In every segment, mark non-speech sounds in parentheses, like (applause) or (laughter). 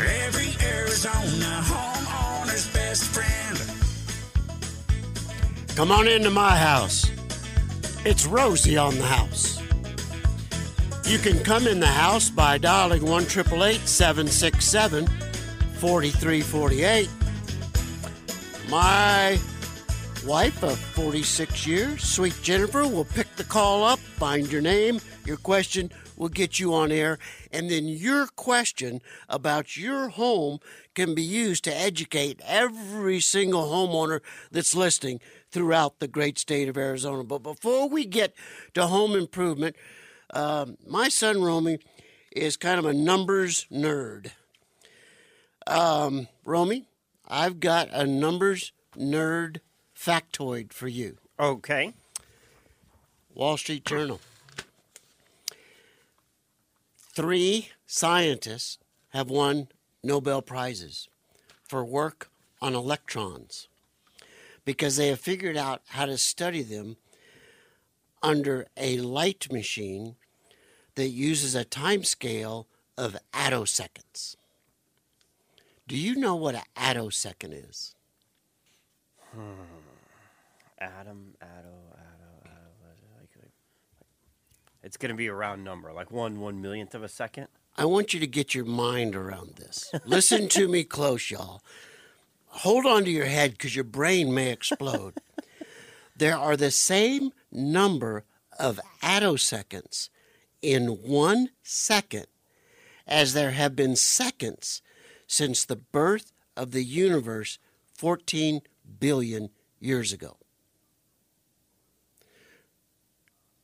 Every Arizona homeowner's best friend. Come on into my house. It's Rosie on the house. You can come in the house by dialing 1 767 4348. My wife of 46 years, sweet Jennifer, will pick the call up, find your name, your question will get you on air, and then your question about your home can be used to educate every single homeowner that's listening throughout the great state of Arizona. But before we get to home improvement, um, my son Romy is kind of a numbers nerd. Um, Romy, I've got a numbers nerd factoid for you. Okay. Wall Street Journal. Three scientists have won Nobel Prizes for work on electrons because they have figured out how to study them under a light machine that uses a time scale of attoseconds. Do you know what an attosecond is? Hmm. Atom, atto, it's going to be a round number, like one one millionth of a second. I want you to get your mind around this. Listen to me close, y'all. Hold on to your head because your brain may explode. there are the same number of attoseconds in one second as there have been seconds since the birth of the universe 14 billion years ago.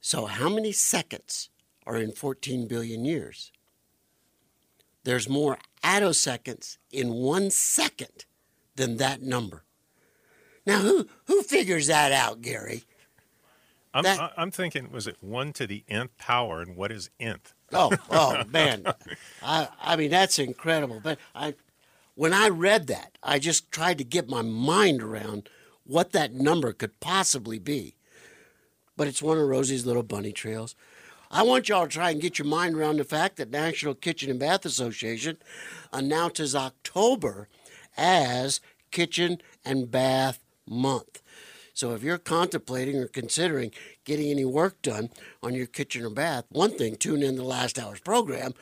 So, how many seconds are in 14 billion years? There's more attoseconds in one second than that number. Now, who, who figures that out, Gary? I'm, That- I'm thinking, was it one to the nth power, and what is nth? Oh, oh (laughs) man, I, I mean that's incredible. But I, when I read that, I just tried to get my mind around what that number could possibly be. But it's one of Rosie's little bunny trails. I want y'all to try and get your mind around the fact that National Kitchen and Bath Association announces October as Kitchen and Bath Month. So if you're contemplating or considering getting any work done on your kitchen or bath, one thing, tune in the last hour's program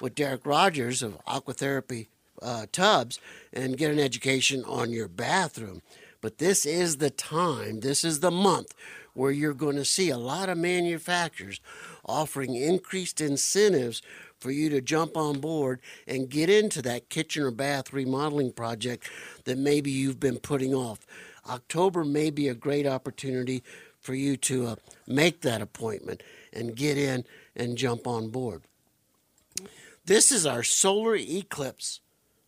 with Derek Rogers of Aquatherapy uh, Tubs and get an education on your bathroom. But this is the time, this is the month where you're going to see a lot of manufacturers offering increased incentives for you to jump on board and get into that kitchen or bath remodeling project that maybe you've been putting off. October may be a great opportunity for you to uh, make that appointment and get in and jump on board. This is our solar eclipse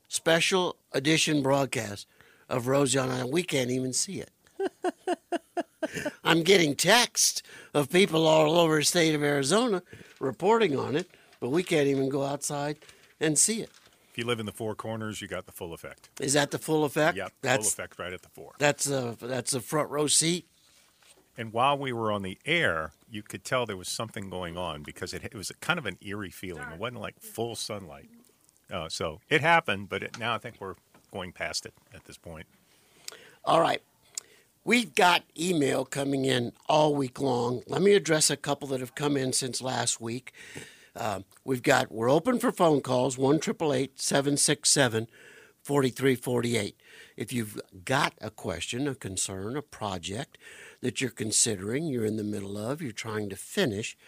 special edition broadcast of on Island. We can't even see it. (laughs) I'm getting texts of people all over the state of Arizona reporting on it, but we can't even go outside and see it. If you live in the four corners, you got the full effect. Is that the full effect? Yep, that's, full effect right at the four. that's the that's the front row seat. And while we were on the air, you could tell there was something going on because it, it was a kind of an eerie feeling. It wasn't like full sunlight. Uh, so it happened, but it, now I think we're going past it at this point. All right. We've got email coming in all week long. Let me address a couple that have come in since last week. Uh, we've got, we're open for phone calls, 1 767 4348. If you've got a question, a concern, a project that you're considering, you're in the middle of, you're trying to finish,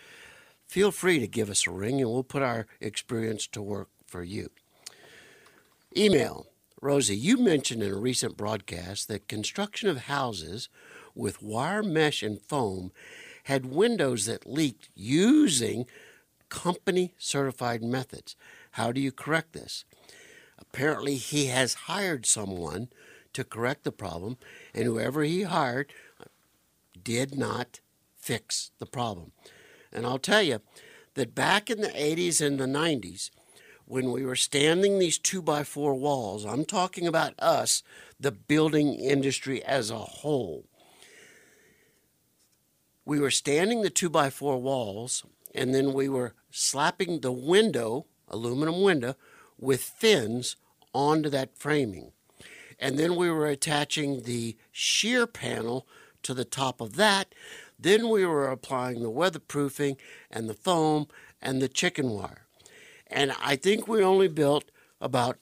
feel free to give us a ring and we'll put our experience to work for you. Email Rosie, you mentioned in a recent broadcast that construction of houses with wire mesh and foam had windows that leaked using company certified methods. How do you correct this? Apparently, he has hired someone to correct the problem, and whoever he hired did not fix the problem. And I'll tell you that back in the 80s and the 90s, when we were standing these two by four walls, I'm talking about us, the building industry as a whole. We were standing the two by four walls, and then we were slapping the window, aluminum window, with fins onto that framing. And then we were attaching the shear panel to the top of that. Then we were applying the weatherproofing and the foam and the chicken wire. And I think we only built about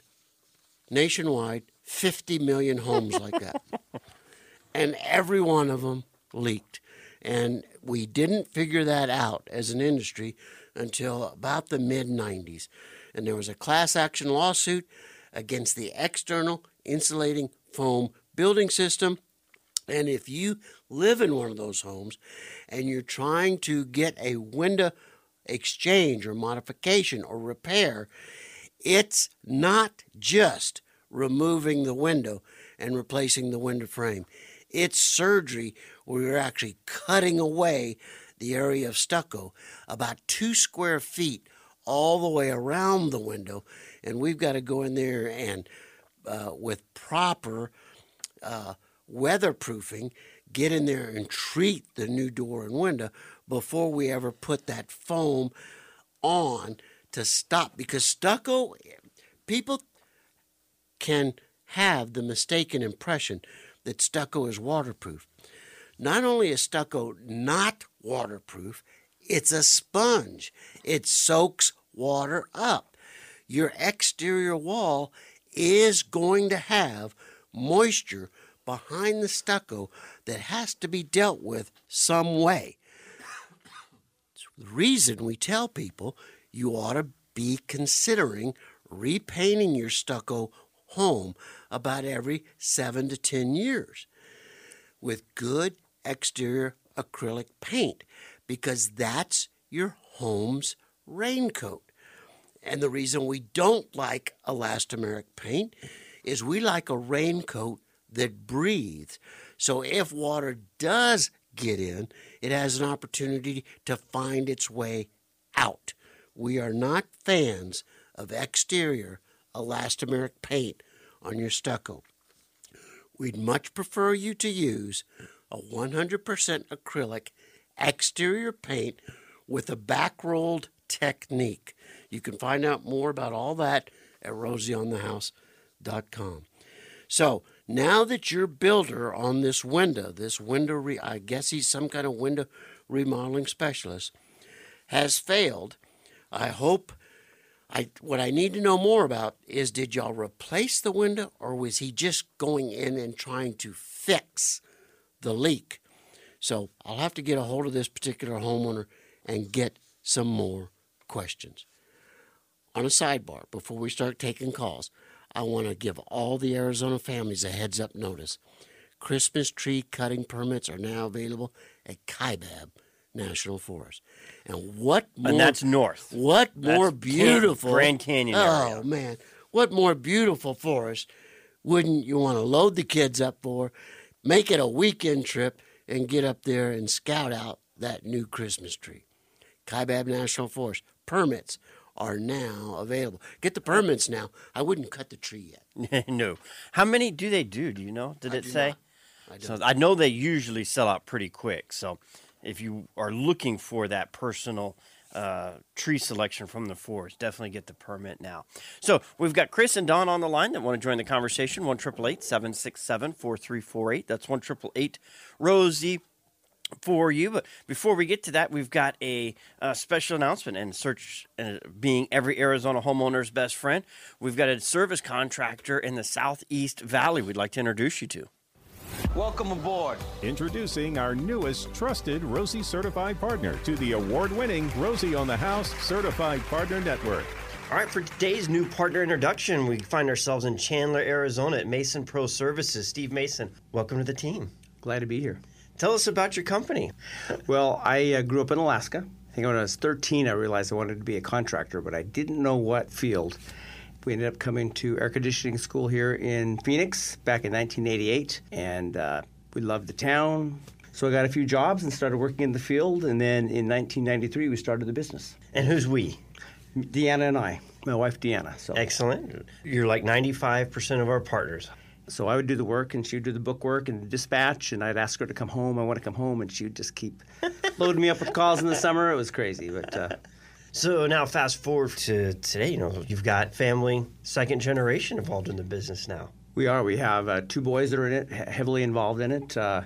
nationwide 50 million homes like that. (laughs) and every one of them leaked. And we didn't figure that out as an industry until about the mid 90s. And there was a class action lawsuit against the external insulating foam building system. And if you live in one of those homes and you're trying to get a window exchange or modification or repair, it's not just removing the window and replacing the window frame. It's surgery where you're actually cutting away the area of stucco about two square feet all the way around the window. And we've got to go in there and, uh, with proper uh, weatherproofing, get in there and treat the new door and window before we ever put that foam on to stop. Because stucco, people can have the mistaken impression that stucco is waterproof. Not only is stucco not waterproof, it's a sponge. It soaks water up. Your exterior wall is going to have moisture behind the stucco that has to be dealt with some way. The reason we tell people you ought to be considering repainting your stucco home about every seven to ten years with good exterior acrylic paint because that's your home's raincoat. And the reason we don't like elastomeric paint is we like a raincoat that breathes. So if water does get in, it has an opportunity to find its way out. We are not fans of exterior elastomeric paint on your stucco. We'd much prefer you to use a 100% acrylic exterior paint with a back rolled technique. You can find out more about all that at rosieonthehouse.com. So now that your builder on this window, this window, re- I guess he's some kind of window remodeling specialist, has failed, I hope. I, what I need to know more about is did y'all replace the window or was he just going in and trying to fix the leak? So I'll have to get a hold of this particular homeowner and get some more questions. On a sidebar, before we start taking calls, I want to give all the Arizona families a heads up notice. Christmas tree cutting permits are now available at Kaibab National Forest. And what more, And that's north. what That's more beautiful Grand Canyon Oh area. man, what more beautiful forest wouldn't you want to load the kids up for? Make it a weekend trip and get up there and scout out that new Christmas tree. Kaibab National Forest permits are now available. Get the permits now. I wouldn't cut the tree yet. (laughs) no. How many do they do? Do you know? Did I it say? I So. I know they usually sell out pretty quick. So if you are looking for that personal uh, tree selection from the forest, definitely get the permit now. So we've got Chris and Don on the line that want to join the conversation. One triple eight seven six seven four three four eight. That's one triple eight Rosie for you. But before we get to that, we've got a, uh special announcement and search uh, being every Arizona homeowner's best friend. We've got a service contractor in the Southeast Valley we'd like to introduce you to. Welcome aboard. Introducing our newest trusted Rosie certified partner to the award winning Rosie on the House Certified Partner Network. All right, for today's new partner introduction, we find ourselves in Chandler, Arizona at Mason Pro Services. Steve Mason, welcome to the team. Glad to be here. Tell us about your company. Well, I uh, grew up in Alaska. I think when I was 13, I realized I wanted to be a contractor, but I didn't know what field. We ended up coming to air conditioning school here in Phoenix back in 1988, and uh, we loved the town. So I got a few jobs and started working in the field, and then in 1993 we started the business. And who's we? Deanna and I, my wife Deanna. So Excellent. You're like 95% of our partners. So I would do the work, and she would do the book work and the dispatch, and I'd ask her to come home. I want to come home, and she would just keep (laughs) loading me up with calls in the summer. It was crazy, but uh, So now, fast forward to today. You know, you've got family, second generation involved in the business now. We are. We have uh, two boys that are in it, heavily involved in it. Uh,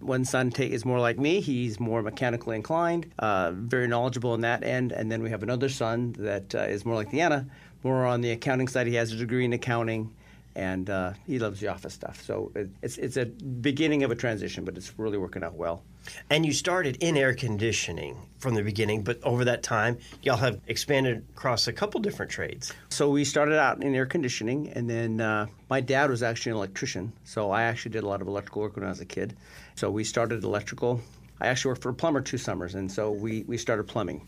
one son ta- is more like me. He's more mechanically inclined, uh, very knowledgeable in that end. And then we have another son that uh, is more like Deanna, more on the accounting side. He has a degree in accounting, and uh, he loves the office stuff. So it, it's it's a beginning of a transition, but it's really working out well. And you started in air conditioning from the beginning, but over that time, y'all have expanded across a couple different trades. So we started out in air conditioning, and then uh, my dad was actually an electrician. So I actually did a lot of electrical work when I was a kid. So we started electrical. I actually worked for a plumber two summers, and so we, we started plumbing.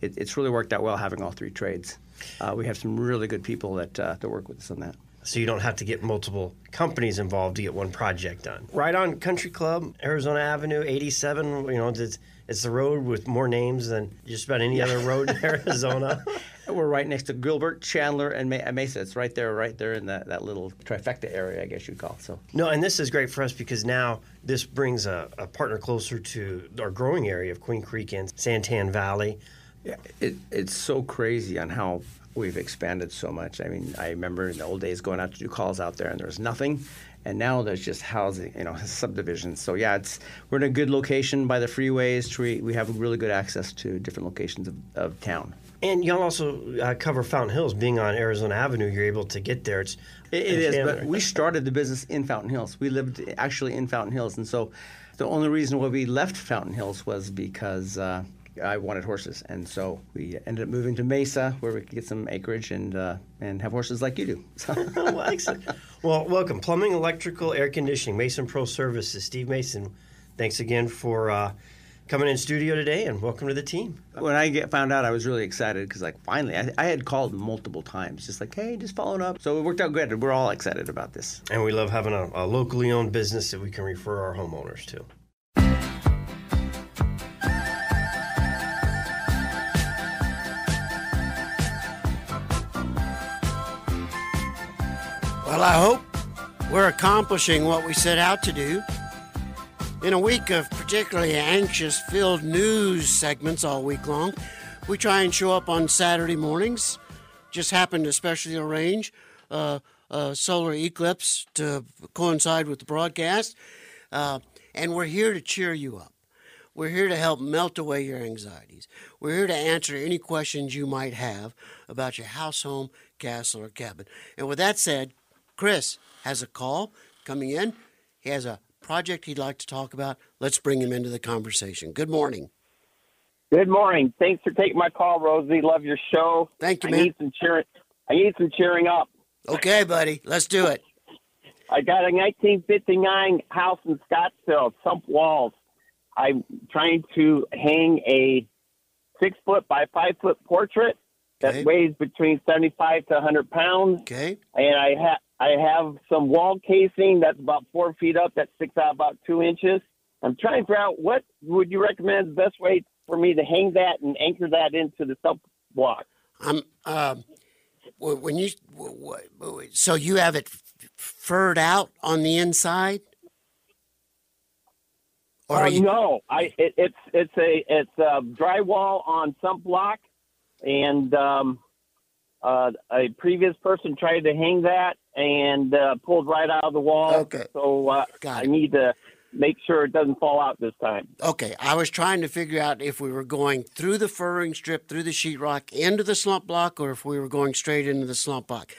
It, it's really worked out well having all three trades. Uh, we have some really good people that, uh, that work with us on that. So you don't have to get multiple companies involved to get one project done. Right on Country Club, Arizona Avenue, 87. You know, it's, it's the road with more names than just about any other road in (laughs) Arizona. We're right next to Gilbert, Chandler, and Mesa. It's right there, right there in that, that little trifecta area, I guess you'd call. So No, and this is great for us because now this brings a, a partner closer to our growing area of Queen Creek and Santan Valley. Yeah, it, it's so crazy on how we've expanded so much. I mean, I remember in the old days going out to do calls out there, and there was nothing, and now there's just housing, you know, (laughs) subdivisions. So yeah, it's we're in a good location by the freeways. We we have really good access to different locations of, of town. And y'all also uh, cover Fountain Hills. Being on Arizona Avenue, you're able to get there. It's It, it is, but we started the business in Fountain Hills. We lived actually in Fountain Hills, and so the only reason why we left Fountain Hills was because uh, I wanted horses, and so we ended up moving to Mesa, where we could get some acreage and uh, and have horses like you do. (laughs) So. (laughs) well, welcome. Plumbing, electrical, air conditioning, Mason Pro Services. Steve Mason, thanks again for uh, coming in studio today, and welcome to the team. when I get found out, I was really excited because, like, finally, I, I had called multiple times, just like, hey, just following up. So it worked out good. We're all excited about this. And we love having a, a locally owned business that we can refer our homeowners to. I hope we're accomplishing what we set out to do. In a week of particularly anxious filled news segments all week long, we try and show up on Saturday mornings. Just happened to specially arrange uh, a solar eclipse to coincide with the broadcast. Uh, and we're here to cheer you up. We're here to help melt away your anxieties. We're here to answer any questions you might have about your house, home, castle, or cabin. And with that said, Chris has a call coming in. He has a project he'd like to talk about. Let's bring him into the conversation. Good morning. Good morning. Thanks for taking my call, Rosie. Love your show. Thank you, I need some cheering. I need some cheering up. Okay, buddy, let's do it. I got a 1959 house in Scottsdale, slump walls. I'm trying to hang a six foot by five foot portrait that Okay. weighs between 75 to 100 pounds, Okay. and I have I have some wall casing that's about four feet up that sticks out about two inches. I'm trying to figure out what would you recommend the best way for me to hang that and anchor that into the slump block. I'm. Um, when you so you have it furred out on the inside, or Uh, you, no, I it, it's it's a it's a drywall on slump block, and um, uh, a previous person tried to hang that and uh, pulled right out of the wall. Okay. so uh, I need to make sure it doesn't fall out this time. Okay, I was trying to figure out if we were going through the furring strip, through the sheetrock, into the slump block, or if we were going straight into the slump block.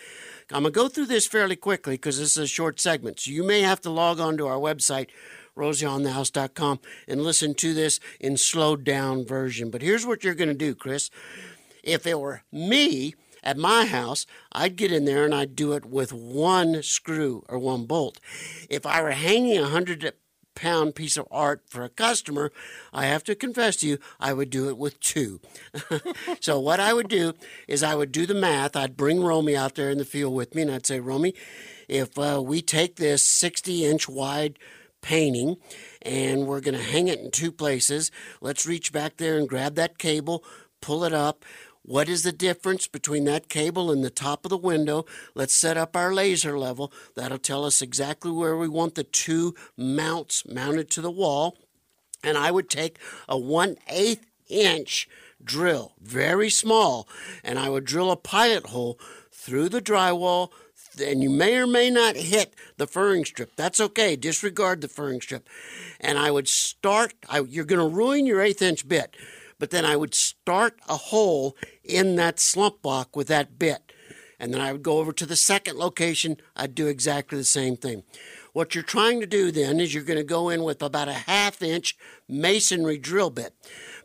I'm going to go through this fairly quickly because this is a short segment. So you may have to log on to our website, rosieonthehouse.com, and listen to this in slowed down version. But here's what you're going to do, Chris. If it were me at my house, I'd get in there and I'd do it with one screw or one bolt. If I were hanging a hundred pound piece of art for a customer, I have to confess to you, I would do it with two. (laughs) so what I would do is I would do the math. I'd bring Romy out there in the field with me, and I'd say, Romy, if uh, we take this 60 inch wide painting and we're going to hang it in two places, let's reach back there and grab that cable, pull it up. What is the difference between that cable and the top of the window? Let's set up our laser level. That'll tell us exactly where we want the two mounts mounted to the wall. And I would take a one eighth inch drill, very small, and I would drill a pilot hole through the drywall. And you may or may not hit the furring strip. That's okay. Disregard the furring strip. And I would start, I, you're going to ruin your eighth inch bit, but then I would start a hole in that slump block with that bit. And then I would go over to the second location. I'd do exactly the same thing. What you're trying to do then is you're going to go in with about a half inch masonry drill bit.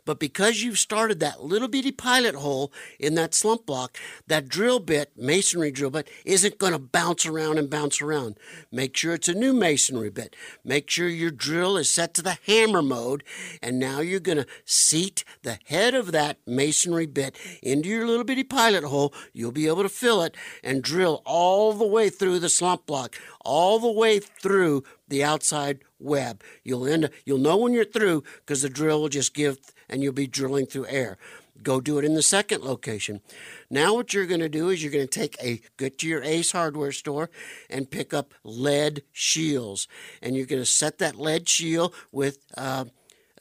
But because you've started that little bitty pilot hole in that slump block, that drill bit, masonry drill bit, isn't going to bounce around and bounce around. Make sure it's a new masonry bit. Make sure your drill is set to the hammer mode. And now you're going to seat the head of that masonry bit into your little bitty pilot hole. You'll be able to fill it and drill all the way through the slump block, all the way through the outside web. You'll end you'll know when you're through because the drill will just give and you'll be drilling through air. Go do it in the second location. Now what you're going to do is you're going to take a get to your Ace hardware store and pick up lead shields, and you're going to set that lead shield with uh,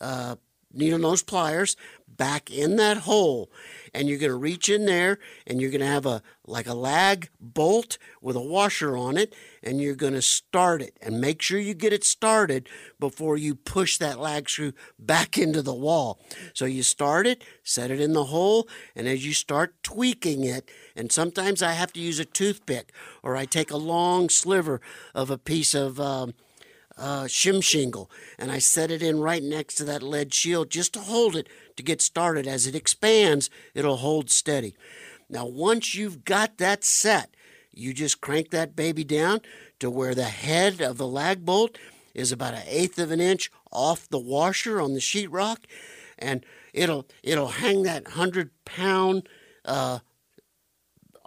uh, needle nose pliers back in that hole and you're going to reach in there and you're going to have a like a lag bolt with a washer on it and you're going to start it. And make sure you get it started before you push that lag screw back into the wall. So you start it set it in the hole and as you start tweaking it and sometimes i have to use a toothpick or i take a long sliver of a piece of um, uh, shim shingle, and I set it in right next to that lead shield just to hold it to get started. As it expands, it'll hold steady. Now, once you've got that set, you just crank that baby down to where the head of the lag bolt is about an eighth of an inch off the washer on the sheetrock, and it'll it'll hang that hundred pound uh,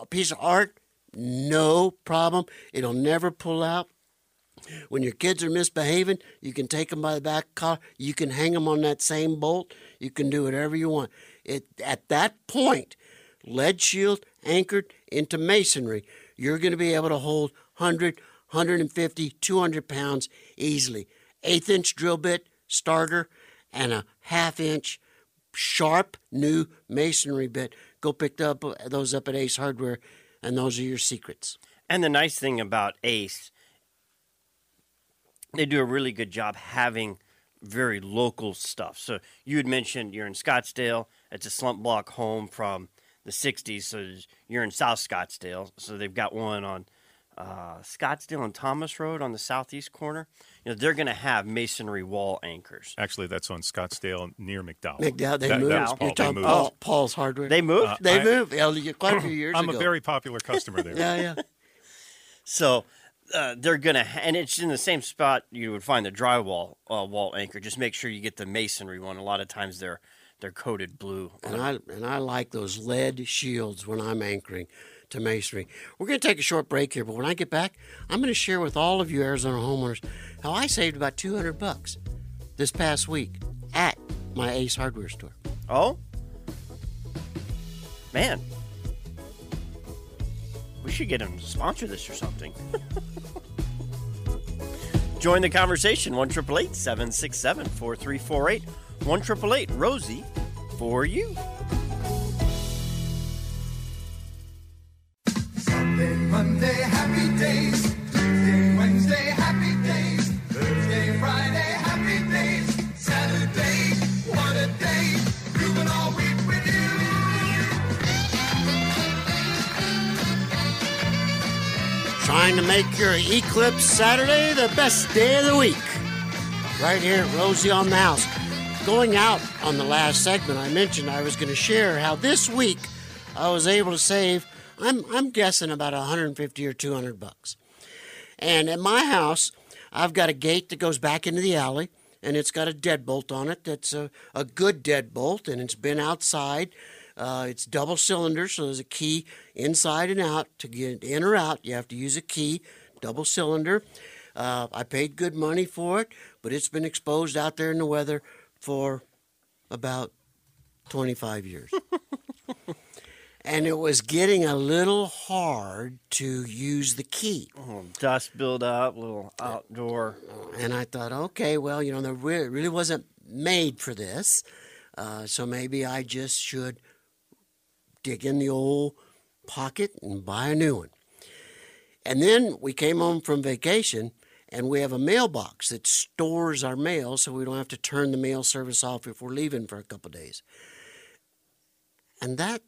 piece of art, no problem. It'll never pull out. When your kids are misbehaving, you can take them by the back collar. You can hang them on that same bolt. You can do whatever you want. It at that point, lead shield anchored into masonry, you're going to be able to hold 100, 150, 200 pounds easily. Eighth inch drill bit starter and a half inch sharp new masonry bit. Go pick up uh, those up at Ace Hardware, and those are your secrets. And the nice thing about Ace, they do a really good job having very local stuff. So you had mentioned you're in Scottsdale. It's a slump block home from the 60s. So you're in South Scottsdale. So they've got one on uh, Scottsdale and Thomas Road on the southeast corner. You know, they're going to have masonry wall anchors. Actually, that's on Scottsdale near McDowell. McDowell, they That- moved. that was You're Paul. They talking moved. Paul, Paul's Hardware. They moved? Uh, They I- moved. Quite a few years I'm ago. a very popular customer there. yeah, yeah. (laughs) So uh, they're gonna, and it's in the same spot you would find the drywall uh, wall anchor. Just make sure you get the masonry one. A lot of times they're they're coated blue. And I and I like those lead shields when I'm anchoring to masonry. We're going to take a short break here, but when I get back, I'm going to share with all of you Arizona homeowners how I saved about 200 bucks this past week at my Ace Hardware store. Oh, man, we should get him to sponsor this or something. (laughs) Join the conversation one triple eight seven six seven four three four eight one triple eight Rosie for you. Monday, happy Trying to make your Eclipse Saturday the best day of the week. Right here at Rosie on the House. Going out on the last segment, I mentioned I was going to share how this week I was able to save, I'm, I'm guessing about 150 or 200 bucks. And at my house, I've got a gate that goes back into the alley, and it's got a deadbolt on it that's a, a good deadbolt, and it's been outside. Uh, it's double cylinder, so there's a key inside and out. To get in or out, you have to use a key, double cylinder. Uh, I paid good money for it, but it's been exposed out there in the weather for about 25 years. (laughs) and it was getting a little hard to use the key. Little dust build up, little outdoor. And I thought, okay, well, you know, it really wasn't made for this. Uh, so maybe I just should dig in the old pocket and buy a new one. And then we came home from vacation and we have a mailbox that stores our mail so we don't have to turn the mail service off if we're leaving for a couple days. And that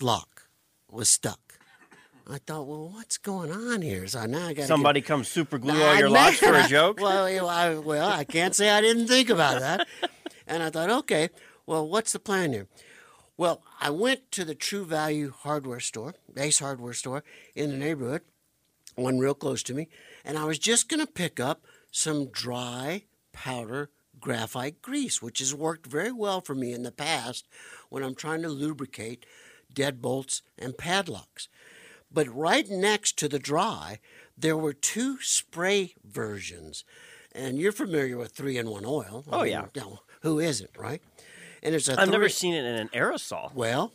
lock was stuck. I thought, well, what's going on here? So now I got Somebody comes super glue all your locks for a joke. (laughs) Well, I, well, I can't say I didn't think about that. and I thought, okay, well, what's the plan here? Well, I went to the True Value hardware store, Ace hardware store in the neighborhood, one real close to me, and I was just going to pick up some dry powder graphite grease, which has worked very well for me in the past when I'm trying to lubricate deadbolts and padlocks. But right next to the dry, there were two spray versions. And you're familiar with three in one oil. I Oh, mean, yeah. who isn't, right? And it's a I've never seen it in an aerosol. Well,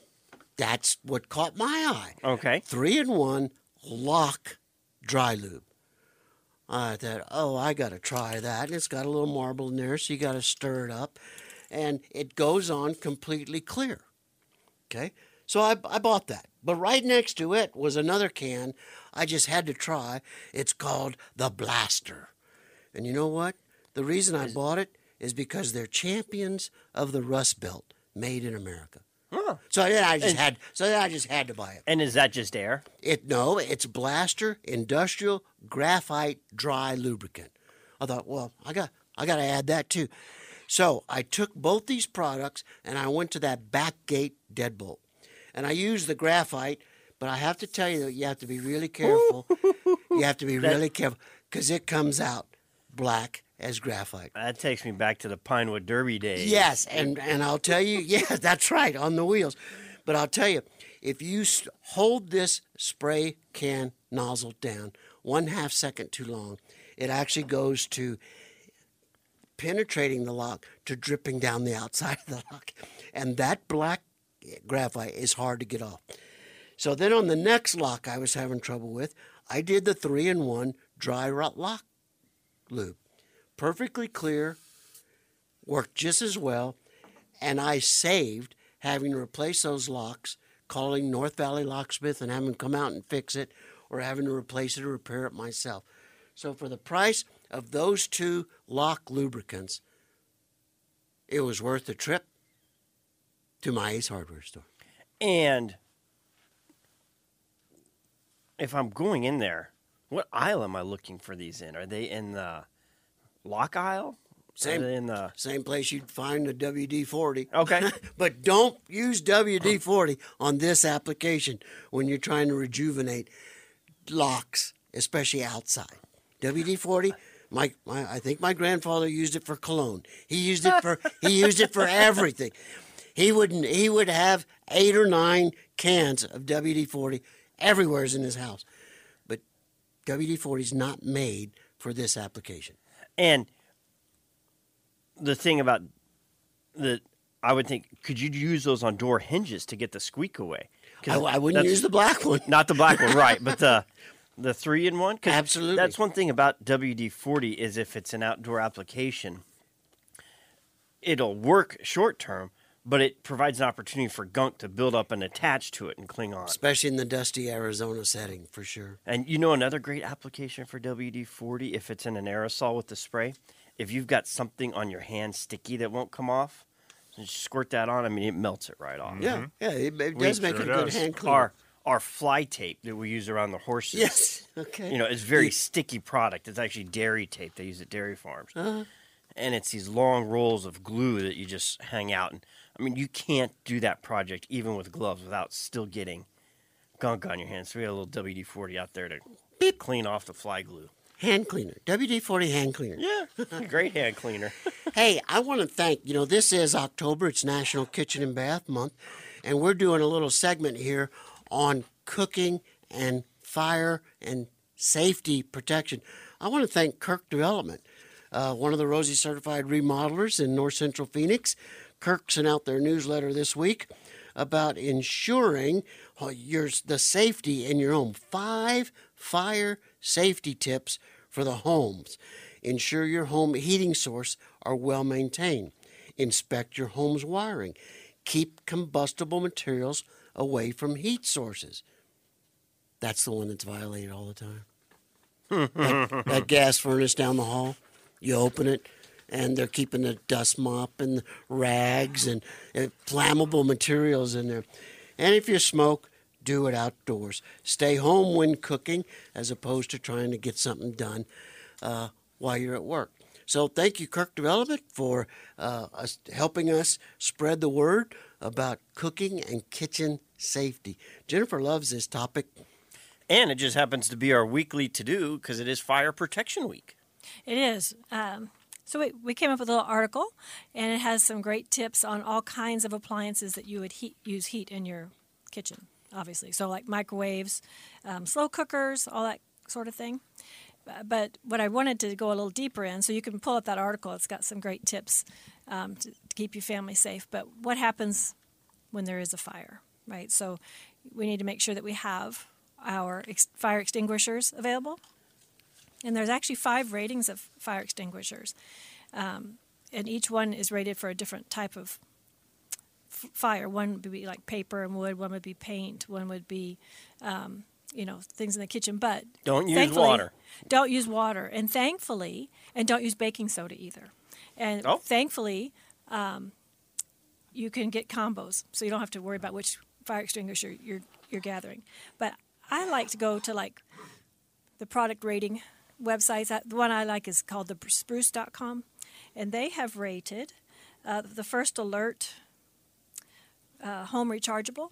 that's what caught my eye. Okay. Three in one lock dry lube. I thought, oh, I got to try that. And it's got a little marble in there, so you got to stir it up. And it goes on completely clear. Okay? So I, I bought that. But right next to it was another can I just had to try. It's called the Blaster. And you know what? The reason I bought it is because they're champions of the Rust Belt made in America. Huh. So then I just had so then I just had to buy it. And is that just air? It no, it's Blaster Industrial Graphite Dry Lubricant. I thought, well, I got I got to add that too. So I took both these products and I went to that back gate deadbolt, and I used the graphite. But I have to tell you that you have to be really careful. (laughs) you have to be really careful because it comes out black as graphite. That takes me back to the Pinewood Derby days. Yes, and and I'll tell you, (laughs) yeah, that's right on the wheels. But I'll tell you, if you hold this spray can nozzle down one half second too long, it actually goes to penetrating the lock to dripping down the outside of the lock, and that black graphite is hard to get off. So then on the next lock I was having trouble with, I did the three in one dry rot lock lube, perfectly clear worked just as well, and I saved having to replace those locks, calling North Valley Locksmith and having them come out and fix it, or having to replace it or repair it myself. So for the price of those two lock lubricants, it was worth the trip to my Ace Hardware store. And if I'm going in there, what aisle am I looking for these in? Are they in the lock aisle? Same- in the Same place you'd find the WD 40. Okay. (laughs) but don't use WD 40 on this application when you're trying to rejuvenate locks, especially outside. WD 40. My, my, I think my grandfather used it for cologne. He used it for he used it for everything. He would he would have eight or nine cans of WD forty everywhere's in his house, WD forty is not made for this application. And the thing about the, I would think, could you use those on door hinges to get the squeak away? I, I wouldn't use the black one. not the black one, right? But the (laughs) the three in one. Absolutely. That's one thing about WD forty is if it's an outdoor application, it'll work short term, but it provides an opportunity for gunk to build up and attach to it and cling on. especially in the dusty Arizona setting, for sure. And you know another great application for WD forty if it's in an aerosol with the spray. If you've got something on your hand sticky that won't come off, just squirt that on. I mean, it melts it right off. Yeah, yeah, it, it We- does make sure a good does. hand cleaner. Our our fly tape that we use around the horses. yes, (laughs) okay. You know, it's very sticky product. It's actually dairy tape they use at dairy farms. Uh-huh. And it's these long rolls of glue that you just hang out. And I mean, you can't do that project even with gloves without still getting gunk on your hands. So we had a little WD 40 out there to clean off the fly glue. hand cleaner, WD forty hand cleaner. Yeah, (laughs) great hand cleaner. (laughs) Hey, I want to thank you know this is October. It's National Kitchen and Bath Month, and we're doing a little segment here on cooking and fire and safety protection. I want to thank Kirk Development, uh, one of the Rosie certified remodelers in North Central Phoenix. Kirk sent out their newsletter this week about ensuring your the safety in your home. Five fire safety tips for the homes. Ensure your home heating source are well maintained. Inspect your home's wiring. Keep combustible materials away from heat sources. That's the one that's violated all the time. that, that gas furnace down the hall, you open it, and they're keeping the dust mop and the rags and, and flammable materials in there. And if you smoke, do it outdoors. Stay home when cooking as opposed to trying to get something done uh, while you're at work. So thank you, Kirk Development, for uh, us, helping us spread the word about cooking and kitchen safety. Jennifer loves this topic. And it just happens to be our weekly to do because it is Fire Protection Week. It is. Um, so we, we came up with a little article, and it has some great tips on all kinds of appliances that you would heat, use heat in your kitchen, obviously. So like microwaves, um, slow cookers, all that sort of thing. Uh, But what I wanted to go a little deeper in, so you can pull up that article. It's got some great tips um, to, to keep your family safe. But what happens when there is a fire, right? So we need to make sure that we have our ex- fire extinguishers available. And there's actually five ratings of fire extinguishers, um, and each one is rated for a different type of f- fire. One would be like paper and wood. One would be paint. One would be, um, you know, things in the kitchen. But Don't use water. Don't use water, and thankfully, and don't use baking soda either. And Oh. thankfully, um, you can get combos, so you don't have to worry about which fire extinguisher you're you're gathering. But I like to go to like the product rating websites. Uh, The one I like is called the spruce.com, and they have rated uh, the first alert uh, home rechargeable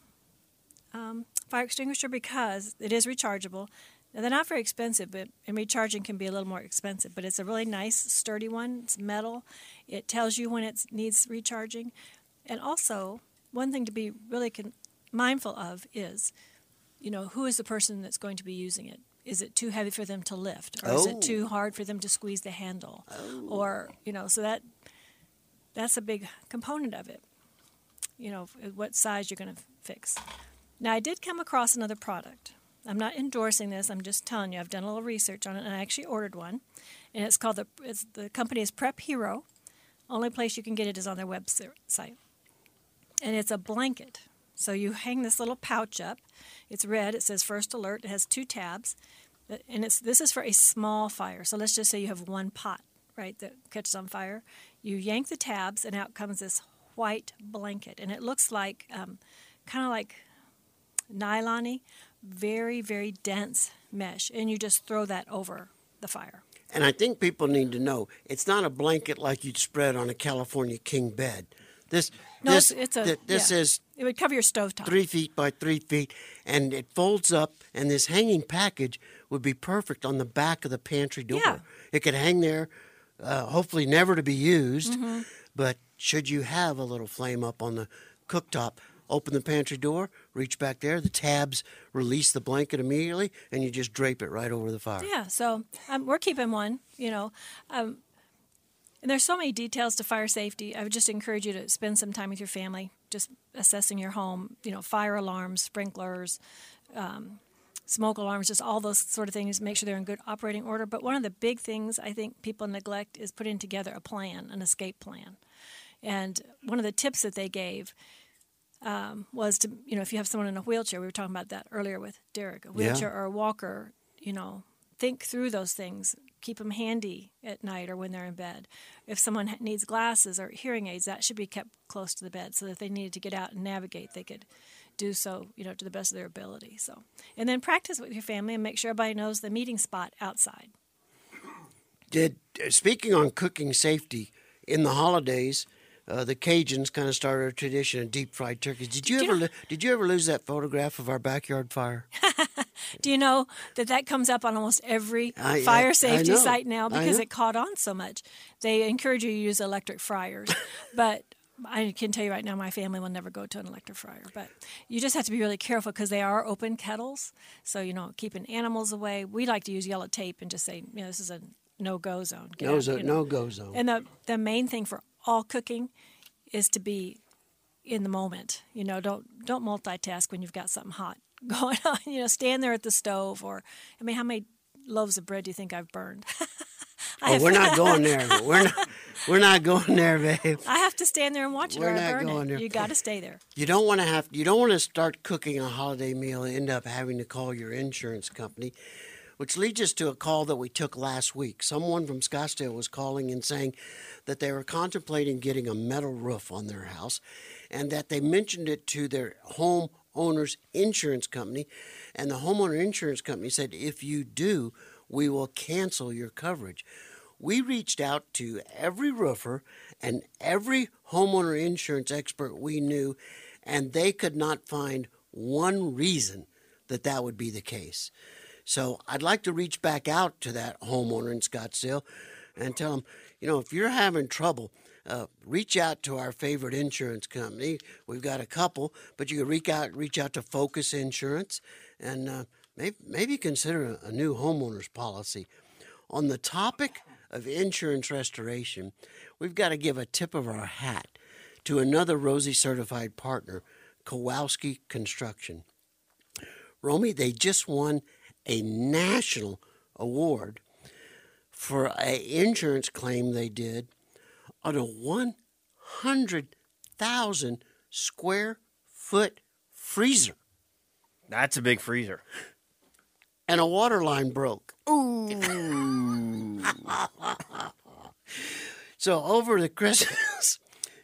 um, fire extinguisher because it is rechargeable. Now, they're not very expensive, but and recharging can be a little more expensive. But it's a really nice, sturdy one. It's metal. It tells you when it needs recharging, and also one thing to be really con- mindful of is, you know, who is the person that's going to be using it. Is it too heavy for them to lift, or is Oh. it too hard for them to squeeze the handle, oh. or you know, so that that's a big component of it. You know, uh, what size you're going to fix. Now, I did come across another product. I'm not endorsing this. I'm just telling you. I've done a little research on it, and I actually ordered one. And it's called the it's, the company is Prep Hero. Only place you can get it is on their website. And it's a blanket. So you hang this little pouch up. It's red. It says First Alert. It has two tabs, and it's this is for a small fire. So let's just say you have one pot, right, that catches on fire. You yank the tabs, and out comes this white blanket, and it looks like um, kind of like nylon very, very dense mesh, and you just throw that over the fire. And I think people need to know it's not a blanket like you'd spread on a California king bed. This, No, this, it's, a. th- this yeah. is It would cover your stovetop. three feet by three feet, and it folds up. And this hanging package would be perfect on the back of the pantry door. Yeah. It could hang there, uh, hopefully never to be used. Mm-hmm. But should you have a little flame up on the cooktop, open the pantry door, reach back there, the tabs release the blanket immediately, and you just drape it right over the fire. Yeah, so um, we're keeping one, you know. Um, and there's so many details to fire safety. I would just encourage you to spend some time with your family, just assessing your home, you know, fire alarms, sprinklers, um, smoke alarms, just all those sort of things. Make sure they're in good operating order. But one of the big things I think people neglect is putting together a plan, an escape plan. And one of the tips that they gave um, was to, you know, if you have someone in a wheelchair, we were talking about that earlier with Derek, a wheelchair or a walker, you know, think through those things. Keep them handy at night or when they're in bed. If someone needs glasses or hearing aids, that should be kept close to the bed so that if they needed to get out and navigate, they could do so, you know, to the best of their ability. So, and then practice with your family and make sure everybody knows the meeting spot outside. Did speaking on cooking safety in the holidays, uh, the Cajuns kind of started a tradition of deep fried turkeys. Did you you ever know- did you ever lose that photograph of our backyard fire? (laughs) Do you know that that comes up on almost every I- I- fire I safety site now because it caught on so much? They encourage you to use electric fryers, (laughs) but I can tell you right now, my family will never go to an electric fryer. But you just have to be really careful because they are open kettles, so you know keeping animals away. We like to use yellow tape and just say, you know, this is a no-go zone. Get No out, zo- you know. no-go zone. And the the main thing for all cooking is to be in the moment. You know, don't don't multitask when you've got something hot (laughs) going on. You know, stand there at the stove or I mean, how many loaves of bread do you think I've burned? (laughs) Oh, we're not (laughs) going there. We're not. We're not going there, babe. I have to stand there and watch it We're or not burn going it. there. You got to stay there. You don't want to have. You don't want to start cooking a holiday meal and end up having to call your insurance company, which leads us to a call that we took last week. Someone from Scottsdale was calling and saying that they were contemplating getting a metal roof on their house, and that they mentioned it to their homeowner's insurance company, and the homeowner insurance company said, "If you do, we will cancel your coverage." We reached out to every roofer and every homeowner insurance expert we knew, and they could not find one reason that that would be the case. So I'd like to reach back out to that homeowner in Scottsdale and tell them, you know, if you're having trouble, uh, reach out to our favorite insurance company. We've got a couple, but you can reach out, reach out to Focus Insurance, and uh, maybe, maybe consider a, a new homeowner's policy. On the topic of insurance restoration, we've got to give a tip of our hat to another Rosie certified partner, Kowalski Construction. Romy, they just won a national award for an insurance claim they did on a 100,000 square foot freezer, That's a big freezer. and a water line broke. Ooh. (laughs) So over the Christmas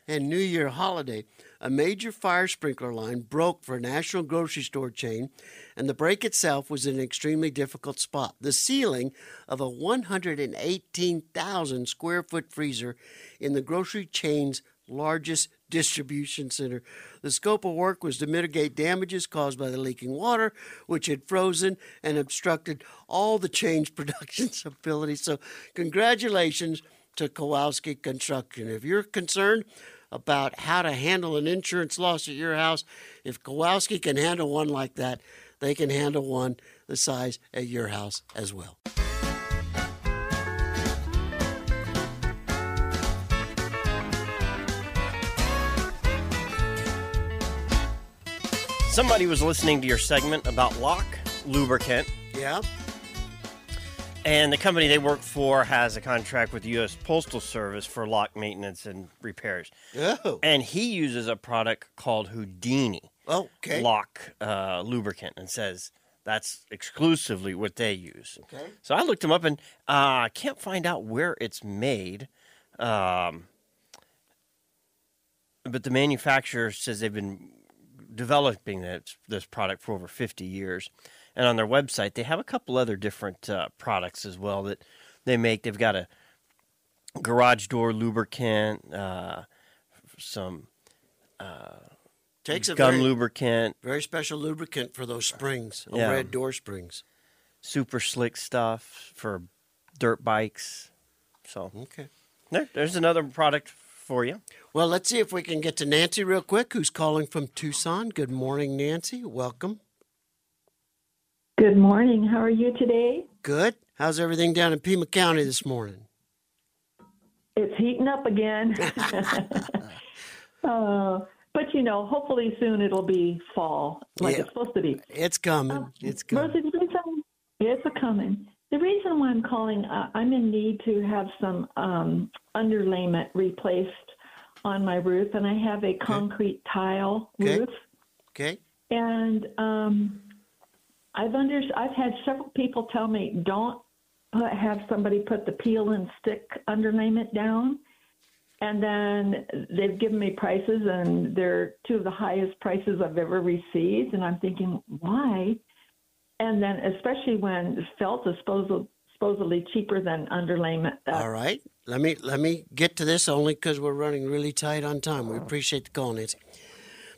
and New Year holiday, a major fire sprinkler line broke for a national grocery store chain, and the break itself was in an extremely difficult spot. The ceiling of a 118,000 square foot freezer in the grocery chain's largest distribution center. The scope of work was to mitigate damages caused by the leaking water, which had frozen and obstructed all the chain's (laughs) production ability. So, congratulations to Kowalski Construction. If you're concerned about how to handle an insurance loss at your house, if Kowalski can handle one like that, they can handle one the size at your house as well. Somebody was listening to your segment about lock lubricant, Yeah. And the company they work for has a contract with the U.S. Postal Service for lock maintenance and repairs. Oh. And he uses a product called Houdini Okay. lock uh, lubricant and says that's exclusively what they use. Okay. So I looked him up and uh, I can't find out where it's made. Um, but the manufacturer says they've been developing this, this product for over 50 years. And on their website, they have a couple other different uh, products as well that they make. They've got a garage door lubricant, uh, some Takes a gun very, lubricant, very special lubricant for those springs, Yeah. overhead door springs. super slick stuff for dirt bikes. So Okay. there, there's another product for you. Well, let's see if we can get to Nancy real quick, who's calling from Tucson. Good morning, Nancy. Welcome. Good morning. How are you today? Good. How's everything down in Pima County this morning? It's heating up again. (laughs) (laughs) uh, but you know, hopefully soon it'll be fall, like Yeah. it's supposed to be. It's coming. It's coming. Rosie, it's a coming. The reason why I'm calling, uh, I'm in need to have some um, underlayment replaced on my roof, and I have a concrete tile Okay. roof. Okay. And um, I've under I've had several people tell me don't have somebody put the peel and stick underlayment down, and then they've given me prices, and they're two of the highest prices I've ever received, and I'm thinking why? And then especially when felt is supposed- supposedly cheaper than underlayment. Uh, All right. Let me let me get to this only because we're running really tight on time. We appreciate the call, Nancy.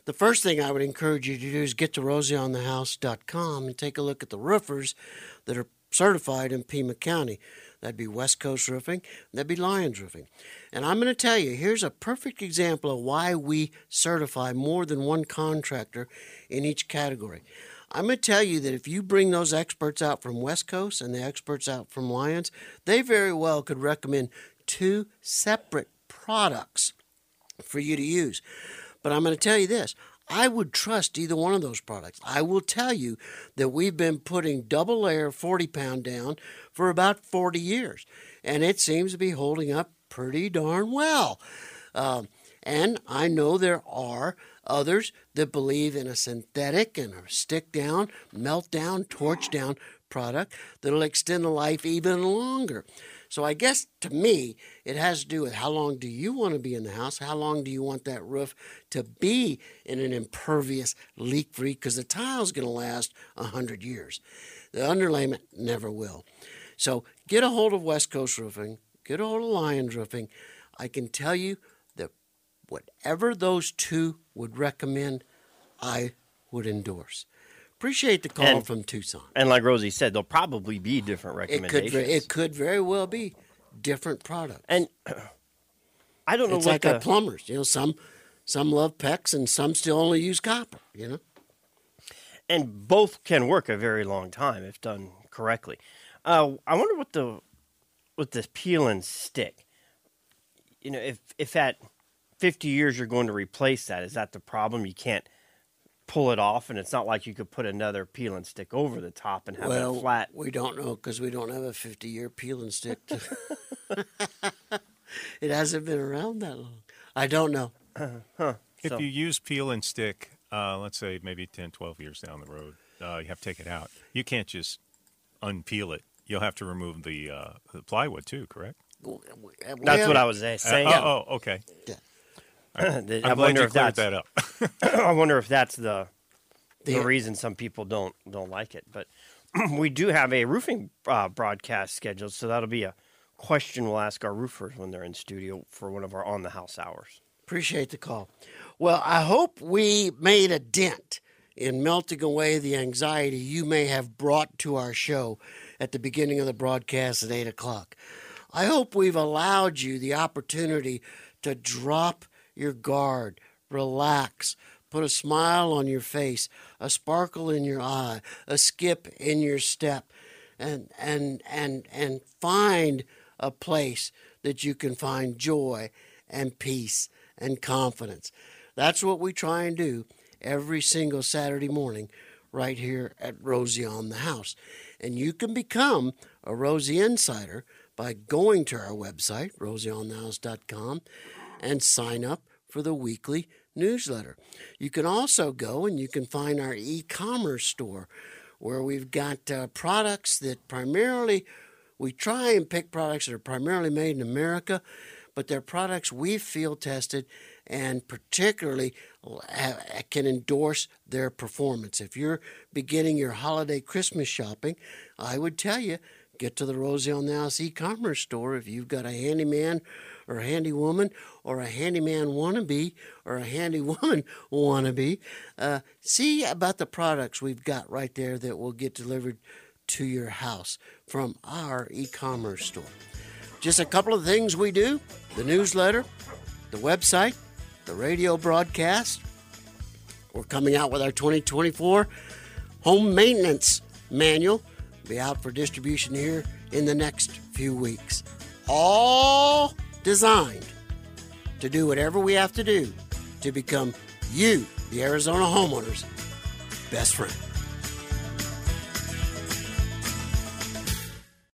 The first thing I would encourage you to do is get to rosieonthehouse.com and take a look at the roofers that are certified in Pima County. That'd be West Coast Roofing, that'd be Lions Roofing. And I'm going to tell you, here's a perfect example of why we certify more than one contractor in each category. I'm going to tell you that if you bring those experts out from West Coast and the experts out from Lions, they very well could recommend two separate products for you to use. But I'm going to tell you this I would trust either one of those products. I will tell you that we've been putting double layer 40 pound down for about 40 years, and it seems to be holding up pretty darn well. Um, and I know there are others that believe in a synthetic and a stick down, melt down, torch down product that'll extend the life even longer. So I guess to me, it has to do with how long do you want to be in the house? How long do you want that roof to be in an impervious, leak free? Because the tile's going to last a hundred years. The underlayment never will. So get a hold of West Coast Roofing. Get a hold of Lions Roofing. I can tell you that whatever those two would recommend, I would endorse. Appreciate the call And- from Tucson. And like Rosie said, there'll probably be different It could recommendations. it could very well be different products. and (clears throat) I don't know it's like the, our plumbers. You know, some some love PEX and some still only use copper. You know, and both can work a very long time if done correctly. Uh, I wonder what the with this peel and stick. You know, if if at fifty years you're going to replace that, is that the problem? You can't pull it off, and it's not like you could put another peel and stick over the top and have well, it flat. we don't know because we don't have a fifty-year peel and stick. To (laughs) it hasn't been around that long. I don't know. If So- you use peel and stick, uh, let's say maybe 10, 12 years down the road, uh, you have to take it out. You can't just unpeel it. You'll have to remove the, uh, the plywood too, correct? That's what I was uh, Uh, saying. oh, oh, okay. I (clears throat) I'm glad wonder you if cleared that's that up. (clears throat) (clears throat) I wonder if that's the the The- reason some people don't don't like it. But we do have a roofing uh, broadcast scheduled, so that'll be a question we'll ask our roofers when they're in studio for one of our on the house hours. Appreciate the call. Well, I hope we made a dent in melting away the anxiety you may have brought to our show at the beginning of the broadcast at 8 o'clock. I hope we've allowed you the opportunity to drop your guard, relax, put a smile on your face, a sparkle in your eye, a skip in your step, and and and and find a place that you can find joy and peace and confidence. That's what we try and do every single Saturday morning right here at Rosie on the House. And you can become a Rosie Insider by going to our website, rosieonthehouse.com, and sign up for the weekly newsletter. You can also go and you can find our e commerce store where we've got uh, products that primarily we try and pick products that are primarily made in America, but they're products we've field tested and particularly can endorse their performance. If you're beginning your holiday Christmas shopping, I would tell you get to the Rosie on the House e-commerce store if you've got a handyman or a handy woman or a handyman wannabe or a handy (laughs) woman wannabe. Uh, see about the products we've got right there that will get delivered to your house from our e-commerce store. Just a couple of things we do: the newsletter, the website, the radio broadcast. We're coming out with our 2024 home maintenance manual. Be out for distribution here in the next few weeks. All designed to do whatever we have to do to become you, the Arizona homeowners, best friend.